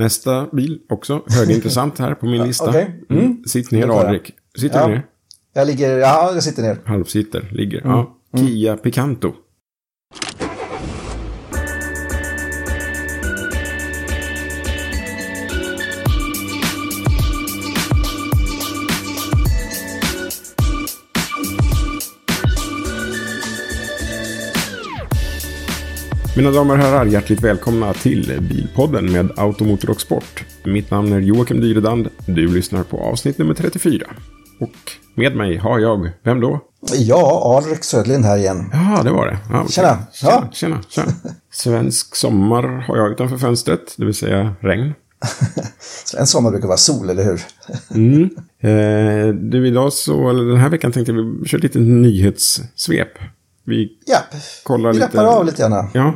Nästa bil också, högintressant här på min lista. okej. Mm. Mm. Sitt ner. Alrik. Sitter Ja. ner? Jag ligger, ja, jag sitter ner. Halvsitter, ligger. Mm. Ja. Kia Picanto. Mina damer och herrar, hjärtligt välkomna till Bilpodden med Automotor och Sport. Mitt namn är Joakim Dyredand. Du lyssnar på avsnitt nummer 34. Och med mig har jag, vem då? Ja, Alrik Södlind här igen. Ja, det var det. Ja, okej. Tjena. Tjena, Ja. tjena, tjena. Svensk sommar har jag utanför fönstret, det vill säga regn. En sommar brukar vara sol, eller hur? Mm. Eh, du, idag så, eller den här veckan tänkte vi köra lite nyhetssvep. Vi Ja, kollar vi lite. av lite gärna. Ja,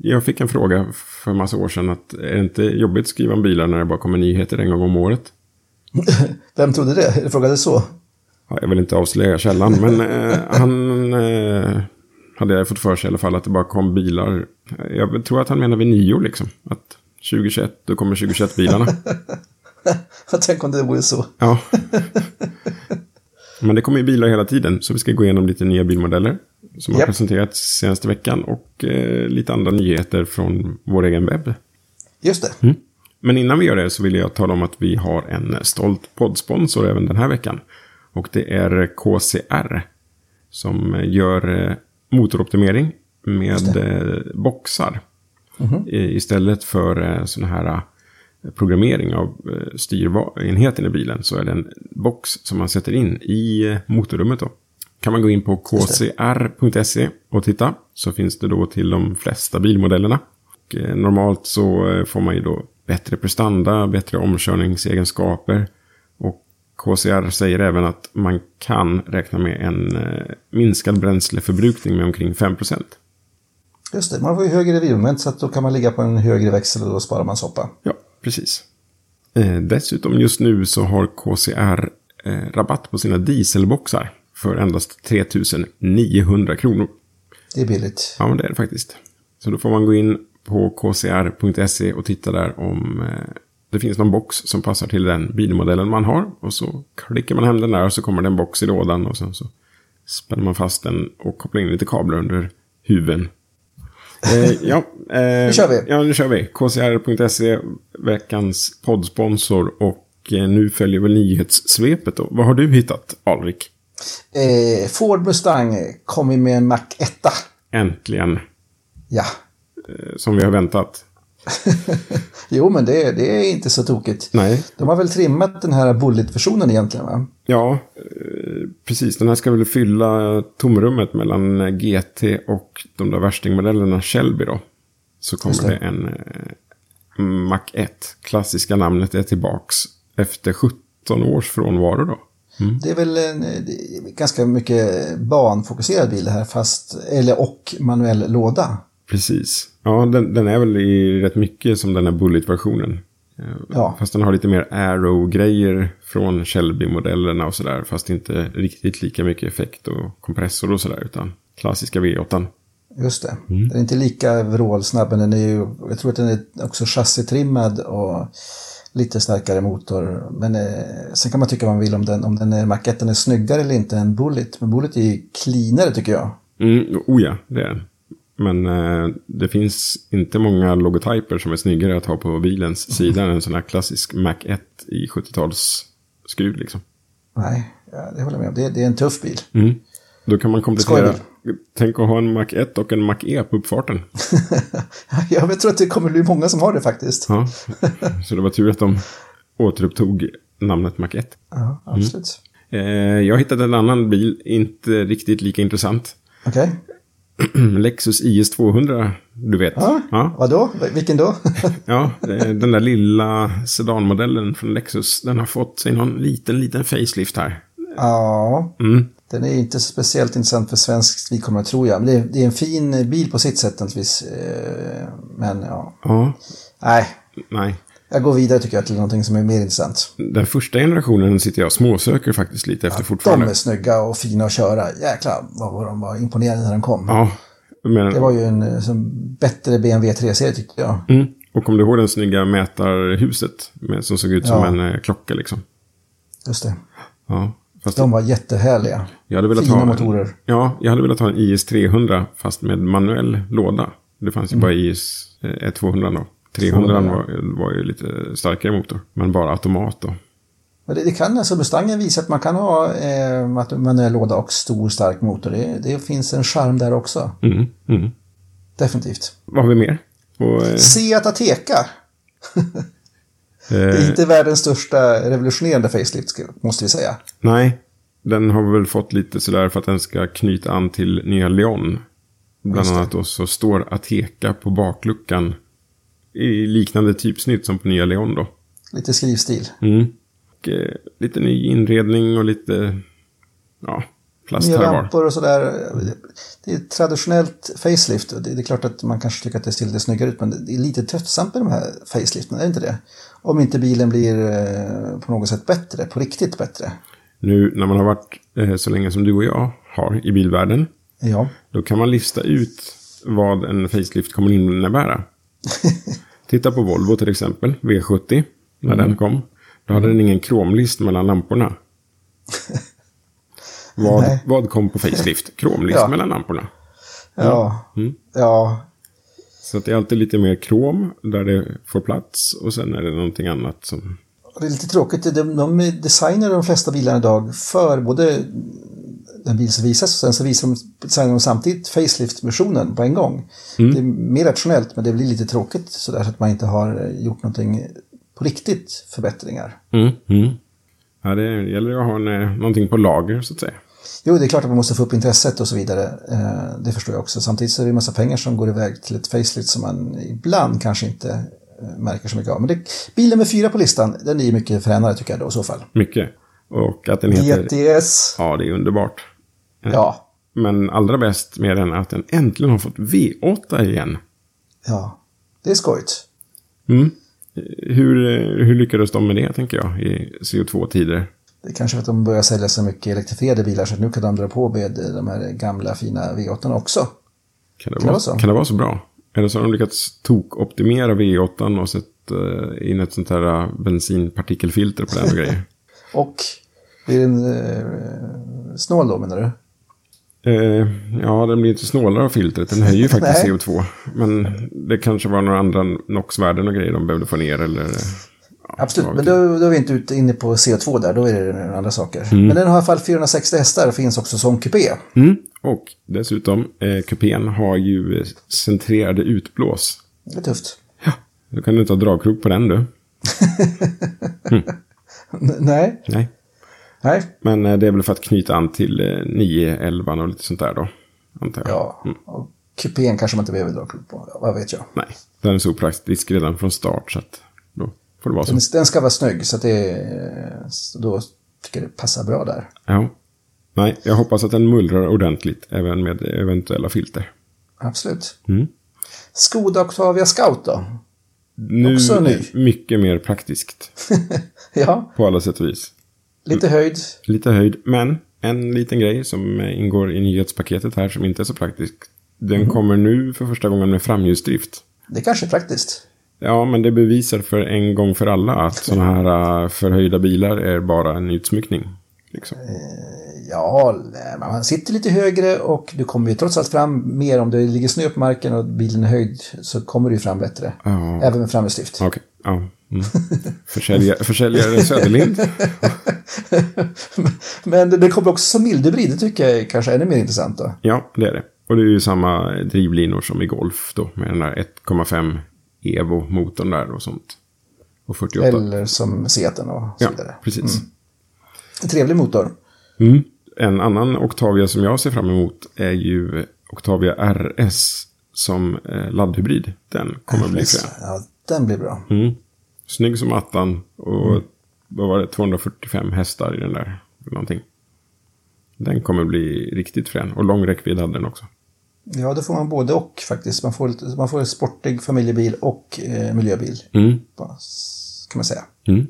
jag fick en fråga för en massa år sedan att är det inte jobbigt att skriva om bilar när det bara kommer nyheter en gång om året? Vem trodde det? Eller frågade så? Ja, jag vill inte avslöja källan, men eh, han eh, hade jag fått för sig i alla fall att det bara kom bilar. Jag tror att han menar vid nio liksom. Att 2021, då kommer 2021-bilarna. Tänk om det vore så. Ja. Men det kommer ju bilar hela tiden, så vi ska gå igenom lite nya bilmodeller. Som har Japp. presenterats senaste veckan och eh, lite andra nyheter från vår egen webb. Just det. Men innan vi gör det så vill jag tala om att vi har en stolt poddsponsor även den här veckan. Och det är KCR. Som gör eh, motoroptimering med eh, boxar. I- Istället för sådana här eh, programmering av eh, styrenheten i bilen så är det en box som man sätter in i eh, motorrummet. Då. Kan man gå in på kcr.se och titta så finns det då till de flesta bilmodellerna. Och, eh, normalt så får man ju då bättre prestanda, bättre omkörningsegenskaper. Och KCR säger även att man kan räkna med en minskad bränsleförbrukning med omkring 5%. Just det. Man får ju högre drivmoment så att då kan man ligga på en högre växel och då sparar man soppa. Ja, precis. Eh, dessutom just nu så har KCR eh, rabatt på sina dieselboxar för endast 3900 kronor. Det är billigt. Ja, men det är det faktiskt. Så då får man gå in på kcr.se och titta där om eh, det finns någon box som passar till den bilmodellen man har. Och så klickar man hem den där och så kommer det en box i lådan och sen så spänner man fast den och kopplar in lite kablar under huven. Eh, ja, eh, Nu kör vi. Ja, nu kör vi. KCR.se, veckans poddsponsor. Och eh, nu följer väl nyhetssvepet då. Vad har du hittat, Alrik? Eh, Ford Mustang kom in med en Mac 1. Äntligen, Ja. eh, som vi har väntat. Jo, men det, det är inte så tokigt. Nej, De har väl trimmat den här Bullet-versionen egentligen, va? Ja, eh, precis. Den här ska väl fylla tomrummet mellan eh, GT och de där värstingmodellerna Shelby då. Så kommer det. det. en eh, Mac 1. Klassiska namnet är tillbaks efter 17 års frånvaro då. Det är väl en, det är ganska mycket banfokuserad bil det här, fast, eller och manuell låda. Precis. Ja, den, den är väl i rätt mycket som den här Bullet-versionen. Eh, Ja. Fast den har lite mer Arrow-grejer från Shelby-modellerna och sådär. Fast inte riktigt lika mycket effekt och kompressor och sådär. Utan klassiska V8. Just det. Den är inte lika vrålsnabb, men den är ju, jag tror att den är också chassitrimmad och lite starkare motor. Men eh, sen kan man tycka vad man vill om den, om den är, 1 är snyggare eller inte än Bullet. Men Bullet är ju cleanare tycker jag. Mm, oh ja, det är den. Men eh, det finns inte många logotyper som är snyggare att ha på bilens sida än en sån här klassisk Mac 1 i 70-talsskruv liksom. Nej, det håller jag med om. Det, det är en tuff bil. Mm. Då kan man komplettera. Tänk att ha en Mac 1 och en Mac E på uppfarten. jag tror att det kommer bli många som har det faktiskt. Ja. Så det var tur att de återupptog namnet Mac 1. Ja, absolut. Eh, jag hittade en annan bil, inte riktigt lika intressant. Okej. Lexus IS 200, du vet. Ja, Ja, vadå? Vilken då? ja den där lilla sedanmodellen från Lexus. Den har fått sig någon liten, liten facelift här. ja, Mm. den är inte speciellt intressant för svenskt vidkommande tror jag. Men det är, det är en fin bil på sitt sätt naturligtvis. Eh, Men ja, Ja, nej. nej. Jag går vidare tycker jag till någonting som är mer intressant. Den första generationen sitter jag och småsöker faktiskt lite efter De fortfarande. är snygga och fina att köra. Jäklar vad de var imponerande när de kom. Ja, men... Det var ju en eh, som bättre BMW 3-serie tyckte jag. Mm. Och kom du ihåg den snygga mätarhuset med, som såg ut som Ja. en eh, klocka liksom? Just det. Ja, fast De var jättehärliga. jag hade velat fina ha motorer. En, ja, jag hade velat ha en IS 300 fast med manuell låda. Det fanns ju Mm. bara IS eh, 200 då. 300 var, var ju lite starkare motor, men bara automat då. Det, det kan alltså Mustangen visa att man kan ha eh, manuell låda och stor stark motor. Det, det finns en charm där också. Mm, mm. Definitivt. Vad har vi mer? Och, eh, Seat Ateca. Det är eh, inte världens största revolutionerande facelift, måste vi säga. nej, den har väl fått lite sådär för att den ska knyta an till nya Leon. Bland annat då så står Ateca på bakluckan i liknande typsnitt som på nya Leon då. Lite skrivstil. Mm. Och, eh, lite ny inredning och lite ja, plast Nya här lampor och sådär. Det är traditionellt facelift. det är klart att man kanske tycker att det ser lite snyggare ut, men det är lite tröttsamt med de här faceliften, är det inte det? Om inte bilen blir eh, på något sätt bättre, på riktigt bättre. Nu när man har varit eh, så länge som du och jag har i bilvärlden. Ja, Då kan man lista ut vad en facelift kommer innebära. Titta på Volvo till exempel, V70, när Mm. den kom. Då hade den ingen kromlist mellan lamporna. Vad, Nej. vad kom på facelift? Kromlist Ja. mellan lamporna. ja, Mm. ja. Så att det är alltid lite mer krom där det får plats. Och sen är det någonting annat som... Det är lite tråkigt. De, de designar de flesta bilarna idag för både den bil som visas och sen så visar de, de samtidigt facelift-versionen på en gång. Det är mer rationellt men det blir lite tråkigt sådär så att man inte har gjort någonting på riktigt förbättringar. Mm. Mm. Ja, det gäller att ha en, eh, någonting på lager så att säga. Jo, det är klart att man måste få upp intresset och så vidare. Eh, det förstår jag också. Samtidigt så är det en massa pengar som går iväg till ett facelift som man ibland kanske inte eh, märker så mycket av. Men det, bil nummer fyra på listan, den är mycket fränare tycker jag då i så fall. Mycket. Och att den heter... GTS. Ja, det är underbart. Ja, Men allra bäst med den är att den äntligen har fått V8 igen. ja. Det är skojigt. Mm. Hur, eh, hur lyckades de med det, tänker jag, i CO2-tider? Det är kanske för att de börjar sälja så mycket elektrifierade bilar så att nu kan de dra på med de här gamla fina V8 också. Kan det, det vara, vara så? kan det vara så bra? Eller så har de lyckats tok-optimera V8 och sett eh, in ett sånt här eh, bensinpartikelfilter på den och grejer. Och blir den eh, snål då menar du? Eh, ja, den blir inte snålare av filtret. Den höjer ju faktiskt Nej. CO2. Men det kanske var några andra NOx-värden och grejer de behövde få ner. Eller, ja, Absolut, men då, då är vi inte inne på CO2 där, då är det andra saker. Mm. Men den har i alla fall 460 hästar och finns också som kupé. Mm. Och dessutom, eh, kupén har ju centrerade utblås. Det är tufft. Då kan du inte ha dragkrok på den du. N- nej, Nej. Nej. Men eh, det är väl för att knyta an till eh, 9, 11 och lite sånt där då. Antar jag. Ja, och kupén kanske man inte behöver dra klok på, vad vet jag. Nej, den är så praktisk redan från start så att då får det vara så. Den, den ska vara snygg, så att det, så då tycker jag det passar bra där. Ja. Nej, jag hoppas att den mullrar ordentligt även med eventuella filter. Absolut. Mm. Skoda Octavia Scout då? Nu Också ny. mycket mer praktiskt ja, på alla sätt och vis. Lite höjd. Lite höjd, men en liten grej som eh, ingår i nyhetspaketet här som inte är så praktisk. Den Mhm. kommer nu för första gången med framhjulsdrift. Det kanske är praktiskt. Ja, men det bevisar för en gång för alla att sådana här eh, förhöjda bilar är bara en utsmyckning. Liksom. Ja, man sitter lite högre och du kommer ju trots allt fram mer om det ligger snö på marken och bilen är höjd så kommer du fram bättre. Ja. Även med framhjulsdrift. Okej, ja. Mm. Försäljare, försäljare Söderlind. Men det- kommer också som mildhybrid, det tycker jag är kanske ännu mer intressant då. Ja, det är det. Och det är ju samma drivlinor som i Golf då. Med den där 1,5 Evo-motorn där och sånt. Och 48. Eller som Seaten och så ja, vidare. precis. En trevlig motor. Mm. En annan Octavia som jag ser fram emot är ju Octavia RS som eh, laddhybrid. Den kommer att bli frän. Ja, den blir bra. Mm. Snygg som attan och mm. vad var det, 245 hästar i den där. Någonting. Den kommer bli riktigt frän och lång räckvidd hade den också. Ja, det får man både och faktiskt. Man får, man får en sportig familjebil och eh, miljöbil. Mm. Kan man säga. Mm.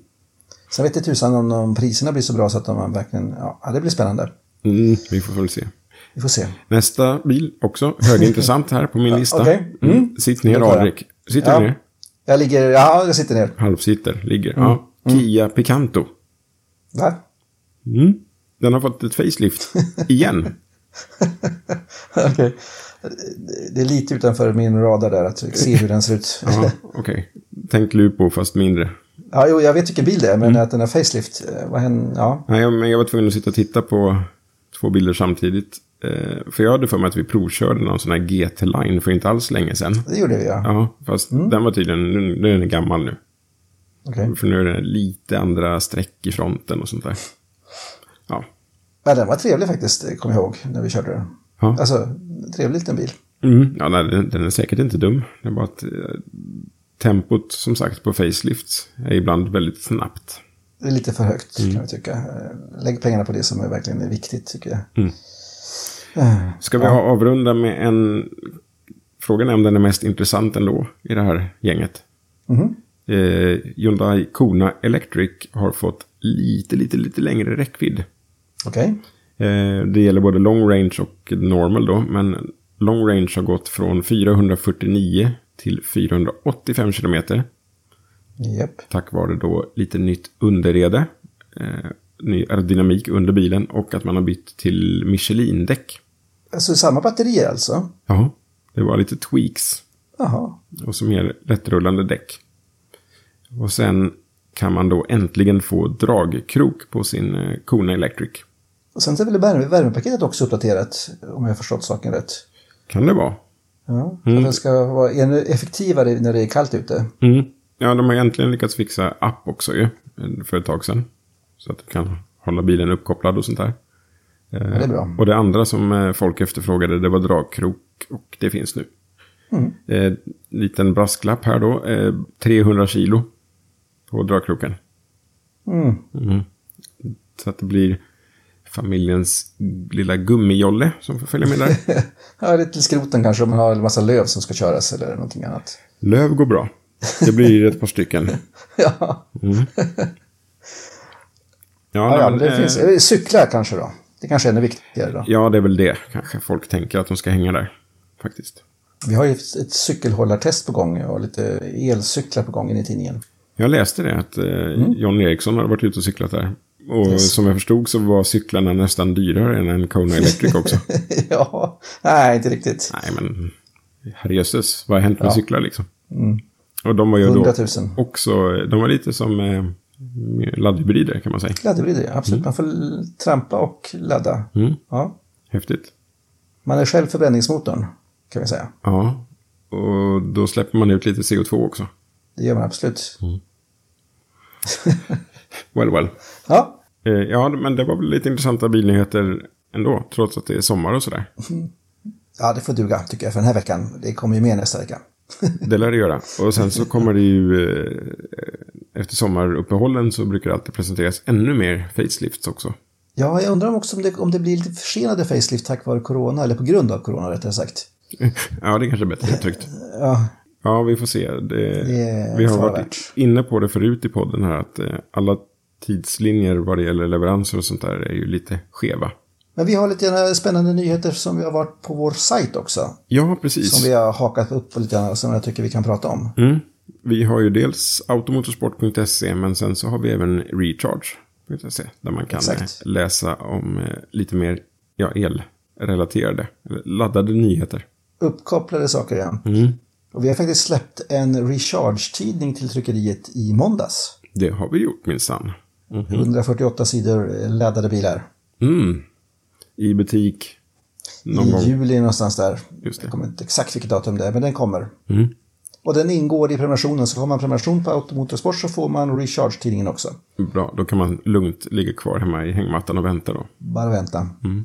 Sen vet jag tusan om, om priserna blir så bra så att de verkligen, ja, det blir spännande. Mm, vi får väl se. Vi får se. Nästa bil också, högintressant här på min lista. okay. mm. Mm. Sitt ner Adrik. Sitter ja. ner? Jag ligger, ja jag sitter ner. Halvsitter, ligger. Ja. Mm. Kia Picanto. Va? Mm. Den har fått ett facelift. Igen. Okej. Okay. Det är lite utanför min radar där att se hur den ser ut. Okej. Okay. Tänk Lupo fast mindre. Ja, jo, jag vet vilken bil det är, men mm. att den har facelift, eh, vad hen, ja. Nej, men jag var tvungen att sitta och titta på två bilder samtidigt. Eh, för jag hade för mig att vi provkörde någon sån här GT-line för inte alls länge sedan. Det gjorde vi, ja. Ja, fast mm. den var tydligen, nu, nu är den gammal nu. Okay. För nu är det lite andra streck i fronten och sånt där. Ja. Men den var trevlig faktiskt, kommer jag ihåg, när vi körde den. Ja. Alltså, trevlig liten bil. Mm. Ja, nej, den, den, är säkert inte dum. Det är bara att eh, tempot, som sagt, på facelifts är ibland väldigt snabbt. Det är lite för högt, mm. kan jag tycka. Eh, lägg pengarna på det som är verkligen är viktigt, tycker jag. Mm. Ska vi ja. avrunda med en... Frågan är om den är mest intressant ändå i det här gänget. Mm. Eh, Hyundai Kona Electric har fått lite, lite, lite längre räckvidd. Okej. Okay. Eh, det gäller både long range och normal då. Men long range har gått från 449 till 485 kilometer. Yep. Tack vare då lite nytt underrede. Eh, ny aerodynamik under bilen och att man har bytt till Michelin-däck. Alltså samma batterier alltså? Ja, det var lite tweaks. Jaha. Och så mer lättrullande däck. Och sen kan man då äntligen få dragkrok på sin eh, Kona Electric. Och sen är väl värme, värmepaketet också uppdaterat, om jag har förstått saken rätt? Kan det vara. Ja, mm. den ska vara ännu effektivare när det är kallt ute. Mm. Ja, de har egentligen lyckats fixa app också ju, för ett tag sedan. Så att du kan hålla bilen uppkopplad och sånt där. Ja, det är bra. Och det andra som eh, folk efterfrågade, det var dragkrok och det finns nu. Mm. Eh, liten brasklapp här då, eh, 300 kilo på dragkroken. Mm. Mm. Så att det blir familjens lilla gummijolle som får följa med där. ja, lite till skroten kanske om man har en massa löv som ska köras eller någonting annat. Löv går bra. Det blir ett par stycken. ja. Mm. Ja, ja, men, det äh, finns. Cyklar kanske då? Det kanske är ännu viktigare då? Ja, det är väl det. Kanske folk tänker att de ska hänga där. Faktiskt. Vi har ju ett cykelhållartest på gång och lite elcyklar på gång i tidningen. Jag läste det, att eh, mm. John Eriksson hade varit ute och cyklat där. Och yes. som jag förstod så var cyklarna nästan dyrare än en Kona Electric också. ja, nej, inte riktigt. Nej, men herrejösses, vad har hänt med ja. cyklar liksom? Mm. Och de var ju 100 000. då också, de var lite som eh, laddhybrider kan man säga. Laddhybrider, absolut. Mm. Man får trampa och ladda. Mm. Ja. Häftigt. Man är själv förbränningsmotorn, kan vi säga. Ja, och då släpper man ut lite CO2 också. Det gör man absolut. Mm. well, well. Ja. Eh, ja, men det var väl lite intressanta bilnyheter ändå, trots att det är sommar och sådär. Ja, det får duga tycker jag för den här veckan. Det kommer ju mer nästa vecka. Det lär det göra. Och sen så kommer det ju, eh, efter sommaruppehållen så brukar det alltid presenteras ännu mer facelifts också. Ja, jag undrar också om det, om det blir lite försenade facelift tack vare corona, eller på grund av corona rättare sagt. ja, det är kanske är bättre uttryckt. ja. Ja, vi får se. Det, det vi har varit inne på det förut i podden här att eh, alla tidslinjer vad det gäller leveranser och sånt där är ju lite skeva. Men vi har lite spännande nyheter som vi har varit på vår sajt också. Ja, precis. Som vi har hakat upp på lite grann som jag tycker vi kan prata om. Mm. Vi har ju dels automotorsport.se men sen så har vi även recharge.se. Där man kan Exakt. läsa om eh, lite mer ja, elrelaterade, laddade nyheter. Uppkopplade saker, ja. Mm. Och vi har faktiskt släppt en recharge-tidning till tryckeriet i måndags. Det har vi gjort minsann. Mm -hmm. 148 sidor laddade bilar. Mm. I butik. Någon I gång. juli någonstans där. Just det. Jag kommer inte exakt vilket datum det är, men den kommer. Mm. Och den ingår i prenumerationen, så får man prenumeration på Automotorsport så får man Recharge-tidningen också. Bra, då kan man lugnt ligga kvar hemma i hängmattan och vänta då. Bara vänta. Mm.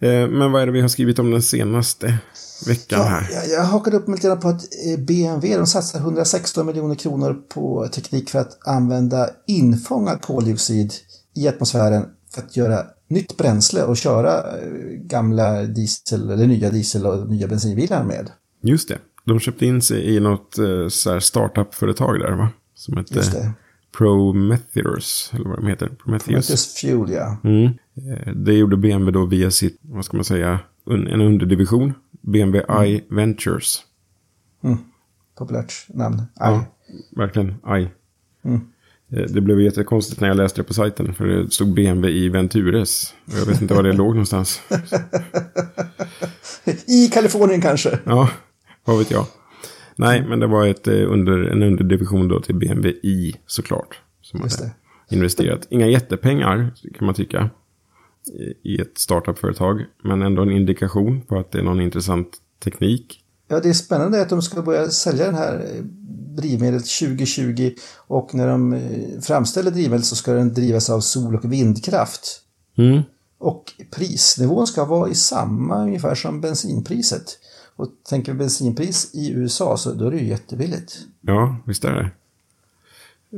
Eh, men vad är det vi har skrivit om den senaste veckan Ja, här? jag, jag hakade upp mig lite på att eh, BMW de satsar 116 miljoner kronor på teknik för att använda infångad koldioxid i atmosfären för att göra nytt bränsle och köra eh, gamla diesel eller nya diesel och nya bensinbilar med. Just det. De köpte in sig i något så här startup-företag där va? Som Just heter det. Prometheus. Eller vad de heter. Prometheus. Prometheus Fuel, ja. Mm. Eh, Det gjorde BMW då via sitt, vad ska man säga, en underdivision. BMW i Ventures. Populärt namn. Ja, Aj. verkligen i. Eh, Det blev jättekonstigt när jag läste det på sajten. För det stod BMW i Ventures. Och jag vet inte var det låg någonstans. I Kalifornien kanske. Ja, vad vet jag. Nej, men det var ett, eh, under, en underdivision då till BMW i såklart. Som Just hade det. investerat. Inga jättepengar kan man tycka. i- I ett startup-företag. Men ändå en indikation på att det är någon intressant teknik. Ja, det är spännande att de ska börja sälja den här eh, drivmedlet 2020 och när de eh, framställer drivmedel så ska den drivas av sol och vindkraft. Mm. Och prisnivån ska vara i samma ungefär som bensinpriset. Och tänker vi bensinpris i USA så då är det ju jättebilligt. Ja, visst är det.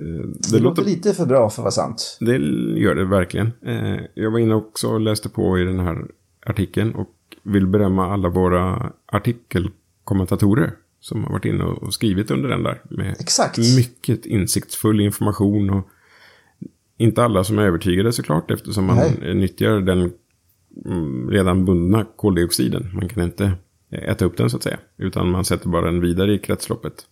Eh, Det, låter lite för bra för att vara sant. Det gör det verkligen. Eh, Jag var inne också och läste på i den här artikeln och vill berömma alla våra artikelkommentatorer som har varit inne och skrivit under den där. Med Exakt. mycket insiktsfull information och inte alla som är övertygade såklart eftersom man Nej. nyttjar den mm, redan bundna koldioxiden. Man kan inte äta upp den så att säga. Utan man sätter bara den vidare i kretsloppet.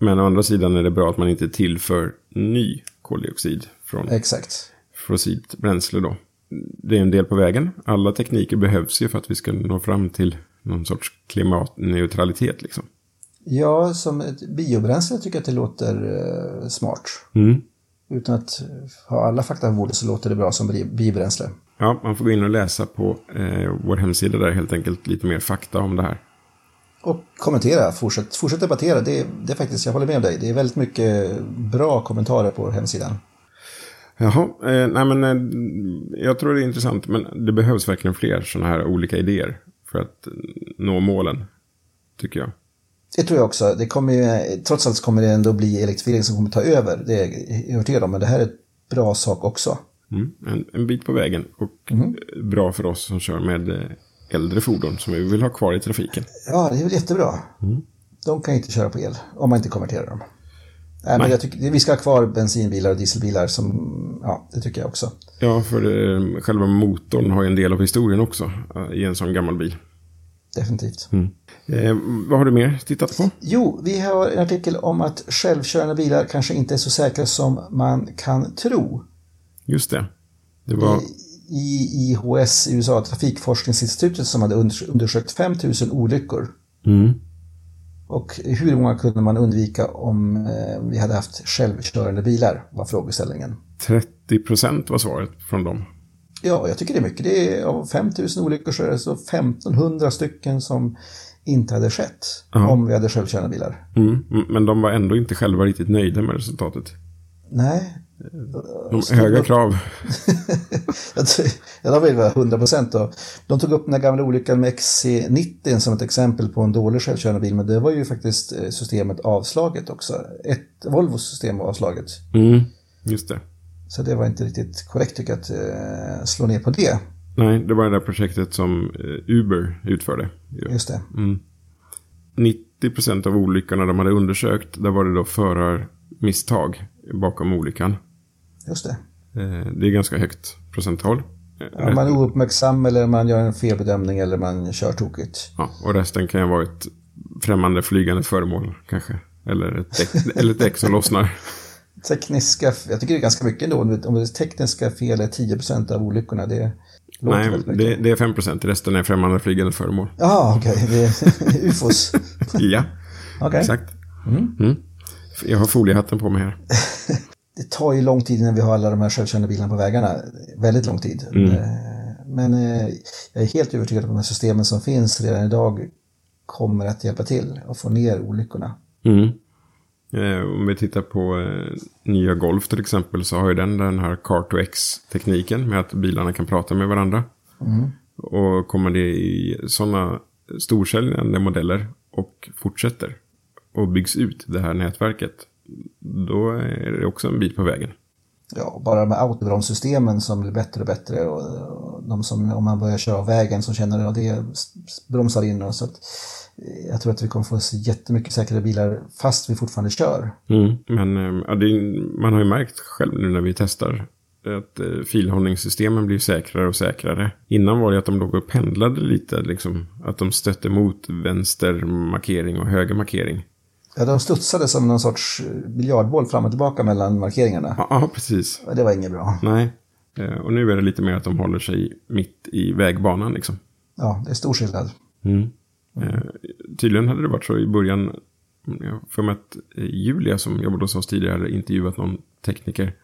Men å andra sidan är det bra att man inte tillför ny koldioxid från Exakt. fossilt bränsle då. Det är en del på vägen. Alla tekniker behövs ju för att vi ska nå fram till någon sorts klimatneutralitet liksom. Ja, som ett biobränsle tycker jag att det låter eh, smart. Mm. Utan att ha alla fakta på bordet så låter det bra som bi- biobränsle. Ja, man får gå in och läsa på eh, vår hemsida där helt enkelt lite mer fakta om det här. Och kommentera, fortsätt, fortsätt debattera. Det, det är faktiskt, jag håller med dig. Det är väldigt mycket bra kommentarer på hemsidan. Jaha, eh, nej men eh, jag tror det är intressant men det behövs verkligen fler sådana här olika idéer för att nå målen, tycker jag. Det tror jag också. Det kommer ju, trots allt kommer det ändå bli elektrifiering som kommer ta över. Det är jag övertygad om. Men det här är ett bra sak också. Mm, en, en bit på vägen och eh, bra för oss som kör med äldre fordon som vi vill ha kvar i trafiken. Ja, det är väl jättebra. De kan inte köra på el om man inte konverterar dem. Nej, men jag tycker, vi ska ha kvar bensinbilar och dieselbilar som, ja, det tycker jag också. Ja, för eh, själva motorn har ju en del av historien också eh, i en sån gammal bil. Definitivt. Eh, vad har du mer tittat på? Jo, vi har en artikel om att självkörande bilar kanske inte är så säkra som man kan tro. Just det. Det var... I IHS i USA, Trafikforskningsinstitutet, som hade under- undersökt 5000 olyckor. Mm. Och hur många kunde man undvika om eh, vi hade haft självkörande bilar, var frågeställningen. 30 procent var svaret från dem. Ja, jag tycker det är mycket. Det är, av 5000 olyckor så är det så 1500 stycken som inte hade skett om vi hade självkörande bilar. Mm. mm, Men de var ändå inte själva riktigt nöjda med resultatet. Nej, De höga krav. Jag tror- Ja, det var väl 100 procent. De tog upp den här gamla olyckan med XC90 som ett exempel på en dålig självkörande bil. Men det var ju faktiskt eh, systemet avslaget också. Ett Volvos system var avslaget. Mm. Just det. Så det var inte riktigt korrekt tycker jag att eh, slå ner på det. Nej, det var det där projektet som eh, Uber utförde. Just det. Mm. 90% av olyckorna de hade undersökt, där var det då förarmisstag bakom olyckan. Just det. Eh, det är ganska högt procenttal. Ja, man är ouppmärksam eller man gör en felbedömning eller man kör tokigt. Ja, och resten kan ju vara ett främmande flygande föremål kanske. Eller ett däck, eller ett däck som lossnar. Tekniska, jag tycker det är ganska mycket ändå. Om det tekniska fel är 10% av olyckorna, det Nej, det, det är 5%. Resten är främmande flygande föremål. Ja, okej. Det är ufos. ja, Okej. exakt. Mm. Jag har foliehatten på mig här. Det tar ju lång tid innan vi har alla de här självkörande bilarna på vägarna. Väldigt lång tid. Eh, Men eh, jag är helt övertygad om att de här systemen som finns redan idag kommer att hjälpa till att få ner olyckorna. Mm. Eh, om vi tittar på eh, nya Golf till exempel så har ju den den här Car2X-tekniken med att bilarna kan prata med varandra. Och kommer det i sådana storsäljande modeller och fortsätter och byggs ut det här nätverket, då är det också en bit på vägen. Ja, bara med autobromssystemen som blir bättre och bättre och de som, om man börjar köra av vägen som känner att det bromsar in och så att jag tror att vi kommer få se jättemycket säkrare bilar fast vi fortfarande kör. Mm. Men eh, ja, det är, man har ju märkt själv nu när vi testar att eh, filhållningssystemen blir säkrare och säkrare. Innan var det att de låg och pendlade lite, liksom, att de stötte mot vänster markering och höger markering. Ja, de studsade som någon sorts biljardboll fram och tillbaka mellan markeringarna. Ja, precis. Det var inget bra. Nej. Eh, Och nu är det lite mer att de håller sig mitt i vägbanan liksom. Ja, det är stor skillnad. Eh, tydligen hade det varit så i början. Jag för mig att eh, Julia som jobbade hos oss tidigare hade intervjuat någon tekniker.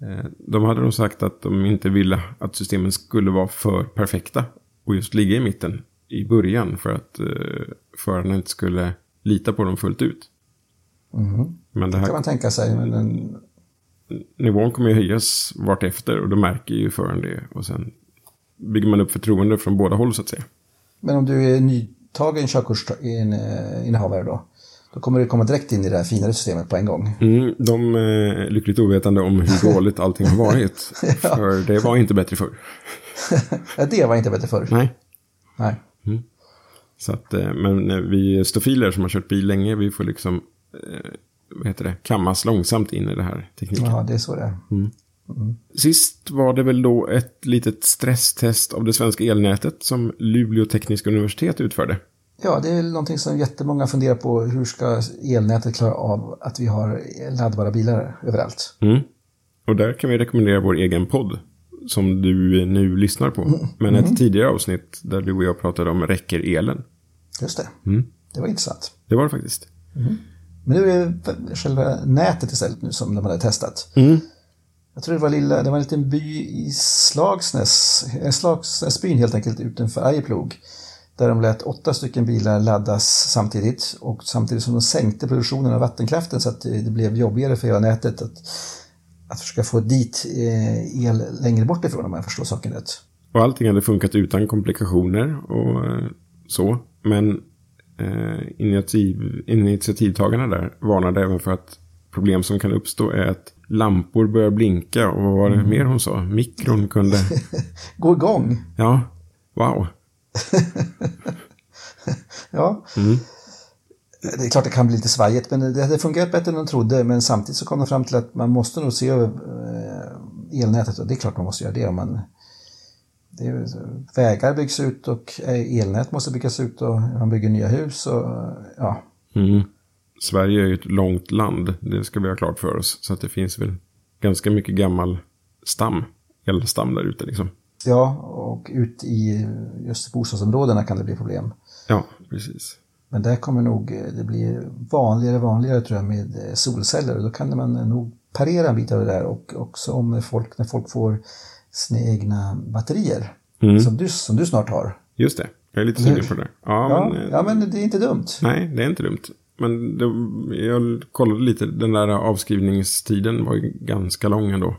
Eh, de hade nog sagt att de inte ville att systemen skulle vara för perfekta. Och just ligga i mitten i början för att förarna inte skulle lita på dem fullt ut. Men det kan här man tänka sig. Men den, nivån kommer ju höjas vart efter och då märker ju föraren det. Och sen bygger man upp förtroende från båda håll så att säga. men om du är nytagen körkortsinnehavare då? Då kommer du komma direkt in i det här finare systemet på en gång. Mm, de är lyckligt ovetande om hur dåligt allting har varit. För det var inte bättre förr. Ja, det var inte bättre förr. Nej. Nej. Så att, eh, men eh, vi stofiler som har kört bil länge, vi får liksom, eh, vad heter det, kammas långsamt in i det här tekniken. Ja, det är så det är. Sist var det väl då ett litet stresstest av det svenska elnätet som Luleå tekniska universitet utförde. Ja, det är någonting som jättemånga funderar på. Hur ska elnätet klara av att vi har laddbara bilar överallt? Mm. Och där kan vi rekommendera vår egen podd. Som du nu lyssnar på. Men ett tidigare avsnitt där du och jag pratade om räcker elen. Just det. Det var intressant. Det var det faktiskt. Men nu är det själva nätet istället nu som de hade testat. Jag tror det var, lilla, det var en liten by i Slagsnäs, eh, Slagsnäsbyn helt enkelt utanför Arjeplog. Där de lät åtta stycken bilar laddas samtidigt och samtidigt som de sänkte produktionen av vattenkraften så att det blev jobbigare för hela nätet att, att försöka få dit eh, el längre bort ifrån om jag förstår saken rätt. Och allting hade funkat utan komplikationer och eh, så. Men eh, initiativ, initiativtagarna där varnade även för att problem som kan uppstå är att lampor börjar blinka. Och vad var det mer hon sa? Mikron kunde... Gå igång! Ja, wow. Ja. Det är klart det kan bli lite svajigt, men det hade fungerat bättre än de trodde. Men samtidigt så kom de fram till att man måste nog se över eh, elnätet. Och det är klart man måste göra det. Om man, det är, vägar byggs ut och eh, elnät måste byggas ut och man bygger nya hus. Och, ja. Mm. Sverige är ju ett långt land, det ska vi ha klart för oss. Så att det finns väl ganska mycket gammal stam, elstam där ute liksom. ja, och ut i just bostadsområdena kan det bli problem. Ja, precis. Men där kommer nog det bli vanligare och vanligare tror jag med solceller. Då kan man nog parera en bit av det där och också om folk, när folk får sina egna batterier. Som, du, som du snart har. Just det, jag är lite sugen på det. Ja, Ja, men, eh, ja, men det är inte dumt. Nej, det är inte dumt. Men det, jag kollade lite, den där avskrivningstiden var ju ganska lång ändå.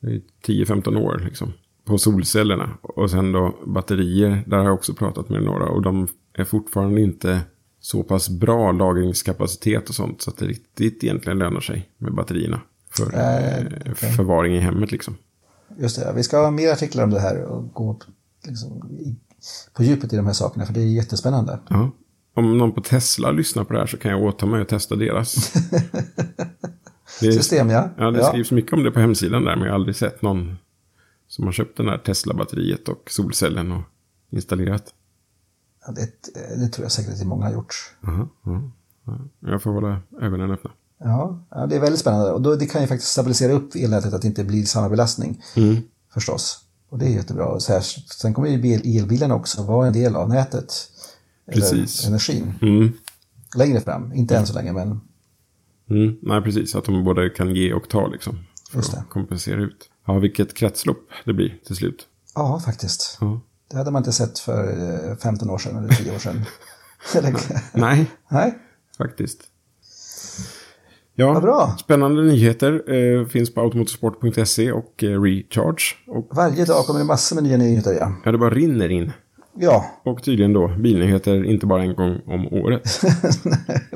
Är 10-15 år liksom. På solcellerna. Och sen då batterier, där har jag också pratat med några. Och de är fortfarande inte så pass bra lagringskapacitet och sånt. Så att det riktigt egentligen lönar sig med batterierna. för Eh, eh, okej. förvaring i hemmet liksom. Just det, vi ska ha mer artiklar om det här och gå liksom, på djupet i de här sakerna, för det är jättespännande. Ja. Om någon på Tesla lyssnar på det här så kan jag åta mig att testa deras. Det, System, ja. ja, det Ja. skrivs mycket om det på hemsidan där, men jag har aldrig sett någon som har köpt den där Tesla-batteriet och solcellen och installerat. Ja, det, det tror jag säkert att många har gjort. Aha, ja, ja. Jag får hålla ögonen öppna. Ja, ja, det är väldigt spännande. Och då, det kan ju faktiskt stabilisera upp elnätet att det inte blir samma belastning. Förstås. Och det är jättebra. Så här, sen kommer ju bil, elbilen också vara en del av nätet. Precis. Eller energin. Mm. Längre fram. Inte än så länge, men Mm. Nej, precis. Att de både kan ge och ta liksom. För Just det. att kompensera ut. Ja, vilket kretslopp det blir till slut. ja, faktiskt. Ja. Det hade man inte sett för eh, 15 år sedan eller 10 år sedan. Nej, Nej, faktiskt. Ja, bra. spännande nyheter eh, finns på automotorsport.se och eh, Recharge. Och varje dag kommer det massor med nya nyheter. Ja, ja, det bara rinner in. Ja. Och tydligen då bilnyheter inte bara en gång om året.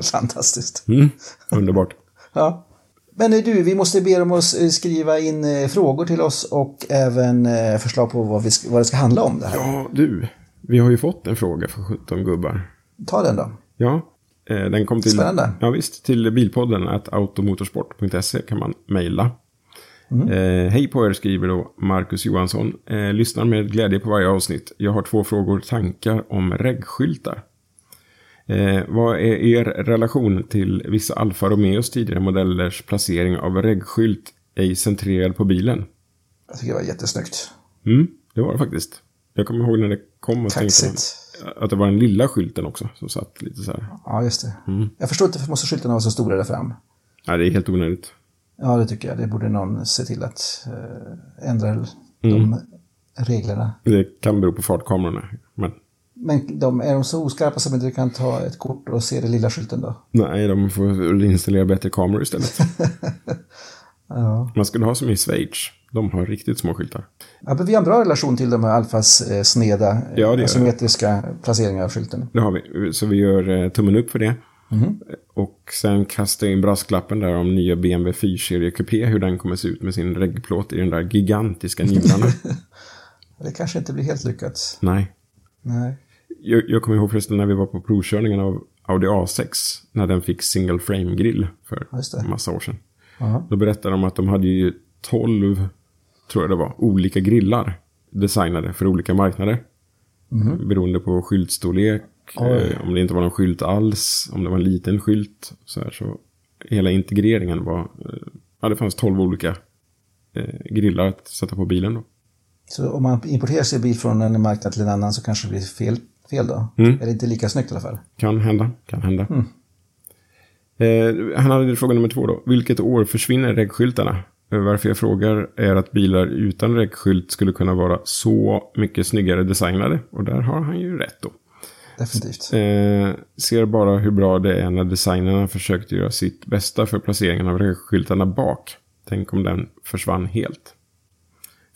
fantastiskt. Mm. Underbart. Ja. Men du, vi måste be dem att eh, skriva in eh, frågor till oss och även eh, förslag på vad, vi vad det ska handla om det här. Ja, du. Vi har ju fått en fråga för 17 gubbar. Ta den då. Ja, den kom till... Spännande. Ja, visst. Till bilpodden att automotorsport.se kan man mejla. Eh, hej på er, skriver då Marcus Johansson. Eh, lyssnar med glädje på varje avsnitt. Jag har två frågor, tankar om regskyltar. Eh, vad är er relation till vissa Alfa Romeos tidigare modellers placering av regskylt ej centrerad på bilen? Jag tycker det var jättesnyggt. Mm, det var det faktiskt. Jag kommer ihåg när det kom och tänkte Kaxigt. man, att det var den lilla skylten också som satt lite så här. Ja, just det. Mm. Jag förstår inte varför måste skyltarna vara så stora där fram. Nej, det är helt onödigt. Ja, det tycker jag. Det borde någon se till att eh, ändra Mm. de reglerna. Det kan bero på fartkamerorna. Men Men de, är de så oskarpa som inte kan ta ett kort och se den lilla skylten då? nej, de får installera bättre kameror istället. Ja. Man skulle ha som i Schweiz. De har riktigt små skyltar. ja men vi har en bra relation till de här Alfas eh, sneda, Ja, asymmetriska placeringar av skylten. Det har vi. Så vi gör eh, tummen upp för det. Och sen kastar jag in brasklappen där om nya BMW 4-serie Coupé. Hur den kommer se ut med sin reggplåt i den där gigantiska njurarna. Det kanske inte blir helt lyckat. nej. Nej. Jag, jag kommer ihåg förresten när vi var på provkörningen av Audi A6. När den fick single frame grill för en massa år sedan. Ja. Då berättade de att de hade ju 12, tror jag det var, olika grillar designade för olika marknader. Beroende på skyltstorlek. Eh, om det inte var någon skylt alls, om det var en liten skylt. Så, här, så hela integreringen var, eh, ja det fanns 12 olika eh, grillar att sätta på bilen då. Så om man importerar sin bil från en marknad till en annan så kanske det blir fel, fel då? Mm. Är det inte lika snyggt i alla fall? Kan hända, kan hända. Eh, han hade fråga nummer två då. Vilket år försvinner reggskyltarna? Eh, Varför jag frågar är att bilar utan reggskylt skulle kunna vara så mycket snyggare designade. Och där har han ju rätt då. Definitivt. Eh, ser bara hur bra det är när designerna försökte göra sitt bästa för placeringen av reggskyltarna bak. Tänk om den försvann helt.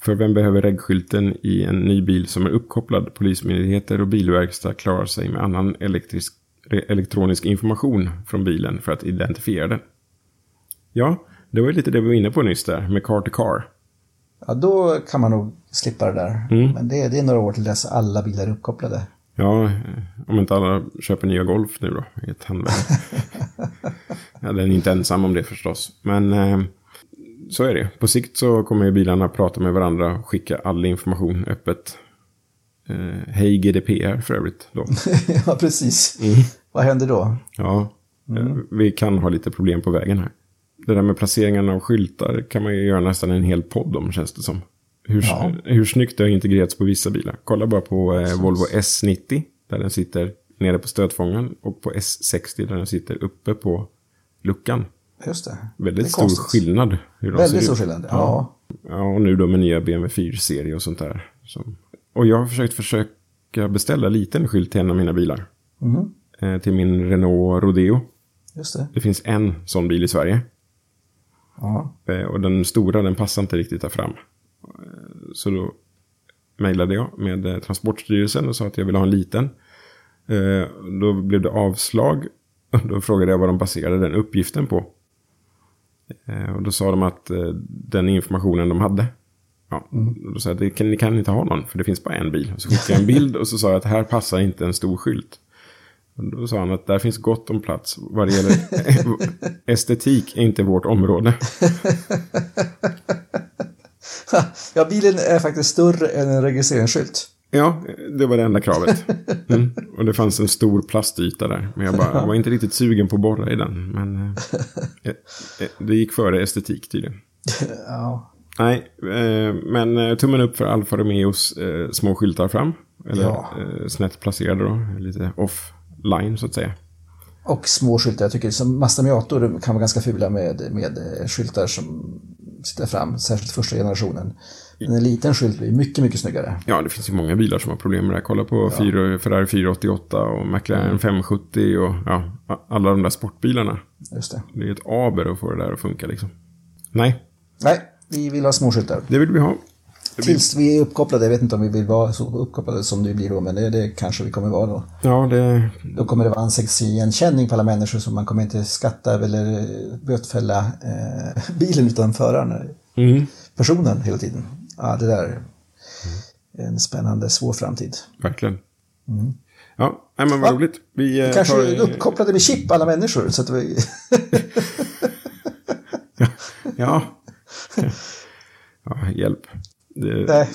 För vem behöver reggskylten i en ny bil som är uppkopplad? Polismyndigheter och bilverkstad klarar sig med annan elektrisk, elektronisk information från bilen för att identifiera den. Ja, det var ju lite det vi var inne på nyss där med car to car. Ja, då kan man nog slippa det där. Mm. Men det, det är några år till dess alla bilar är uppkopplade. Ja, om inte alla köper nya Golf nu då, i ett handverk. ja, den är inte ensam om det förstås. Men eh, så är det. På sikt så kommer ju bilarna prata med varandra och skicka all information öppet. Eh, hej GDPR för övrigt då. ja, precis. Mm. Vad händer då? Ja, eh, vi kan ha lite problem på vägen här. Det där med placeringen av skyltar kan man ju göra nästan en hel podd om känns det som. Hur, Ja. hur snyggt det har integrerats på vissa bilar. Kolla bara på eh, Volvo S90 där den sitter nere på stötfångaren och på S60 där den sitter uppe på luckan. Just det. Väldigt Det stor konstigt. skillnad. Väldigt stor skillnad. Ja. Ja, och nu då med nya BMW 4-serie och sånt där. Som... Och jag har försökt försöka beställa liten skylt till en av mina bilar. Mhm. Eh, till min Renault Rodeo. Just det. Det finns en sån bil i Sverige. Ja. Eh, Och den stora den passar inte riktigt där fram. Eh, Så då mejlade jag med eh, Transportstyrelsen och sa att jag ville ha en liten. Eh, Då blev det avslag. Då frågade jag vad de baserade den uppgiften på. Och då sa de att den informationen de hade. Ja, Mm. då sa jag, kan, ni kan inte ha någon, för det finns bara en bil. Och så skickade jag en bild och så sa jag att här passar inte en stor skylt. Då sa han att där finns gott om plats. Vad det gäller estetik är inte vårt område. Ja, bilen är faktiskt större än en registreringsskylt. Ja, det var det enda kravet. Mm. Och det fanns en stor plastyta där. Men jag, bara, jag var inte riktigt sugen på att borra i den. Men eh, eh, det gick före estetik tydligen. Ja, Nej, eh, men eh, tummen upp för Alfa Romeos eh, små skyltar fram. Eller Ja. eh, snett placerade då. Lite off-line så att säga. och små skyltar. Jag tycker som Mazda Miato kan vara ganska fula med, med eh, skyltar som sitter fram, särskilt första generationen. Men en liten skylt blir mycket, mycket snyggare. Ja, det finns ju många bilar som har problem med det. här. Kolla på fyra, Ferrari 488 och McLaren 570 och ja, alla de där sportbilarna. Just det. Det är ett aber att få det där att funka liksom. Nej, Nej, vi vill ha små skyltar. det vill vi ha. Det blir- Tills vi är uppkopplade. Jag vet inte om vi vill vara så uppkopplade som du blir då, men det, det kanske vi kommer vara då. Ja, det, Då kommer det vara ansiktsigenkänning på alla människor så man kommer inte skatta eller eh, bötfälla eh, bilen utan föraren, mm, personen hela tiden. Ja, det där är en spännande, svår framtid. verkligen. Ja, nej, men vad Ja. roligt. Vi eh, Kanske tar... uppkopplade med chip alla människor. Så att vi... Ja. ja, hjälp. Det, Nej.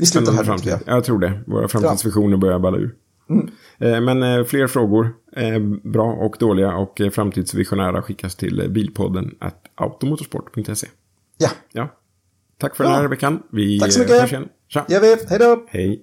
Vi slutar här. framtid. tycker jag. Tror det. Våra framtidsvisioner börjar balla ur. Mm. Eh, Men eh, fler frågor, eh, bra och dåliga och eh, framtidsvisionära skickas till eh, bilpodden at automotorsport.se. Ja, Ja. Tack för Bra. den här veckan. Vi Tack så eh, mycket. hörs igen. Tja. gör vi. Hej då! Hej.